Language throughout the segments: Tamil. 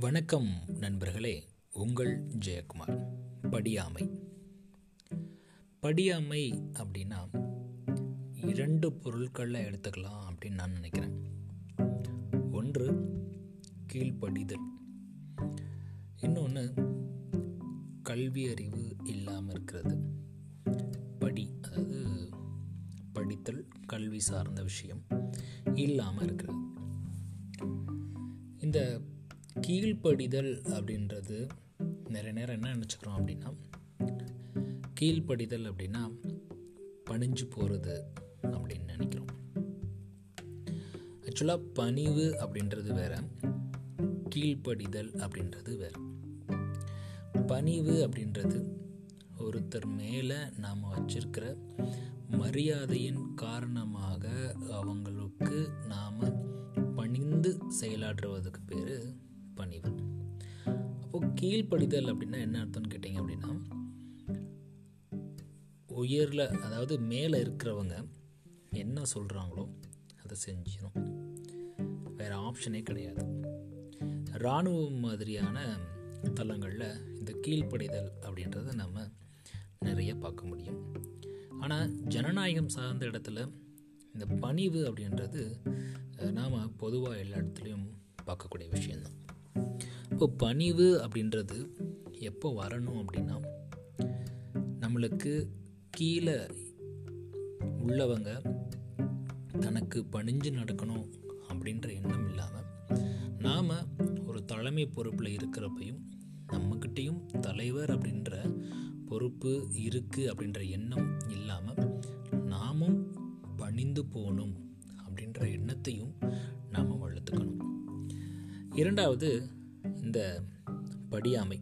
வணக்கம் நண்பர்களே உங்கள் ஜெயக்குமார். படியாமை. படியாமை அப்படின்னா இரண்டு பொருட்களில் எடுத்துக்கலாம் அப்படின்னு நான் நினைக்கிறேன். ஒன்று கீழ்ப்படிதல். இன்னொன்று கல்வி அறிவு இல்லாமல் இருக்கிறது. படி அதாவது படித்தல் கல்வி சார்ந்த விஷயம் இல்லாமல் இருக்கிறது. இந்த கீழ்ப்படிதல் அப்படின்றது நிறைய நேரம் என்ன நினச்சிக்கிறோம் அப்படின்னா கீழ்ப்படிதல் அப்படின்னா பணிஞ்சு போகிறது அப்படின்னு நினைக்கிறோம். ஆக்சுவலாக பணிவு அப்படின்றது வேற கீழ்ப்படிதல் அப்படின்றது வேற. பணிவு அப்படின்றது ஒருத்தர் மேலே நாம் வச்சிருக்கிற மரியாதையின் காரணமாக அவங்களுக்கு நாம் பணிந்து செயலாற்றுவதுக்கு பேர் பணிவு அப்போது கீழ்ப்படிதல் அப்படின்னா என்ன அர்த்தம்னு கேட்டிங்க அப்படின்னா உயரில் அதாவது மேலே இருக்கிறவங்க என்ன சொல்கிறாங்களோ அதை செஞ்சிடும் வேறு ஆப்ஷனே கிடையாது. இராணுவம் மாதிரியான தளங்களில் இந்த கீழ்ப்படிதல் அப்படின்றத நம்ம நிறைய பார்க்க முடியும். ஆனால் ஜனநாயகம் சார்ந்த இடத்துல இந்த பணிவு அப்படின்றது நாம் பொதுவாக எல்லா இடத்துலையும் பார்க்கக்கூடிய விஷயந்தான் இப்போ பணிவு அப்படின்றது எப்போ வரணும் அப்படின்னா நம்மளுக்கு கீழே உள்ளவங்க தனக்கு பணிஞ்சு நடக்கணும் அப்படின்ற எண்ணம் இல்லாமல் நாம் ஒரு தலைமை பொறுப்பில் இருக்கிறப்பையும் நம்மக்கிட்டேயும் தலைவர் அப்படின்ற பொறுப்பு இருக்குது அப்படின்ற எண்ணம் இல்லாமல் நாமும் பணிந்து போகணும் அப்படின்ற எண்ணத்தையும் இரண்டாவது இந்த படியாமை.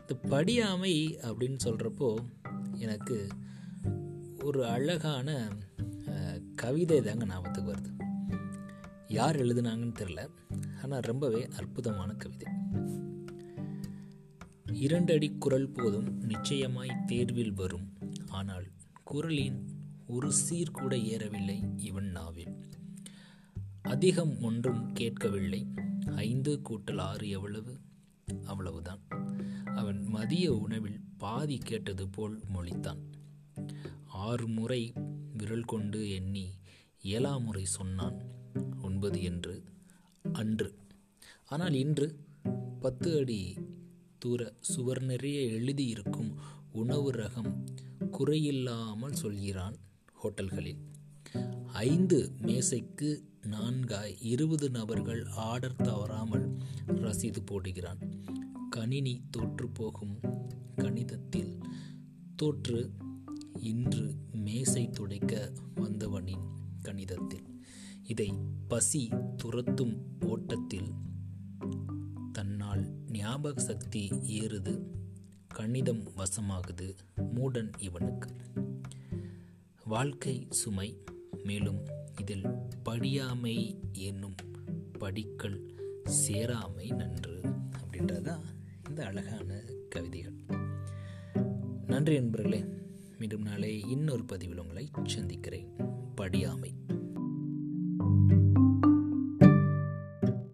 இந்த படியாமை அப்படின்னு சொல்கிறப்போ எனக்கு ஒரு அழகான கவிதை தாங்க ஞாபகத்துக்கு வருது. யார் எழுதுனாங்கன்னு தெரில ஆனால் ரொம்பவே அற்புதமான கவிதை. இரண்டடி குரல் போதும் நிச்சயமாய் தேர்வில் வரும். ஆனால் குரலின் ஒரு சீர் கூட ஏறவில்லை இவன் நாவில். அதிகம் ஒன்றும் கேட்கவில்லை. ஐந்து கூட்டல் ஆறு எவ்வளவு? அவ்வளவுதான். அவன் மதிய உணவில் பாதி கேட்டது போல் மொழித்தான். ஆறு முறை விரல் கொண்டு எண்ணி ஏழாம் முறை சொன்னான். ஒன்பது என்று அன்று. ஆனால் இன்று பத்து அடி தூர சுவர் நிறைய எழுதியிருக்கும் உணவு ரகம் குறையில்லாமல் சொல்கிறான் ஹோட்டல்களில். ஐந்து மேசைக்கு நான்காய் இருபது நபர்கள் ஆர்டர் தவறாமல் ரசீது போடுகிறான். கணினி தோற்று போகும் கணிதத்தில் தோற்று இன்று மேசை துடைக்க வந்தவனின் கணிதத்தில். இதை பசி துரத்தும் ஓட்டத்தில் தன்னால் ஞாபக சக்தி ஏறுது கணிதம் வசமாகுது மூடன் இவனுக்கு. வாழ்க்கை சுமை மேலும் இதில் படியாமை என்னும் படிக்கல் சேராமை நன்று அப்படின்றதா இந்த அழகான கவிதைகள். நன்றி நண்பர்களே மீண்டும் நாளை இன்னொரு பதிவில் உங்களை சந்திக்கிறேன். படியாமை.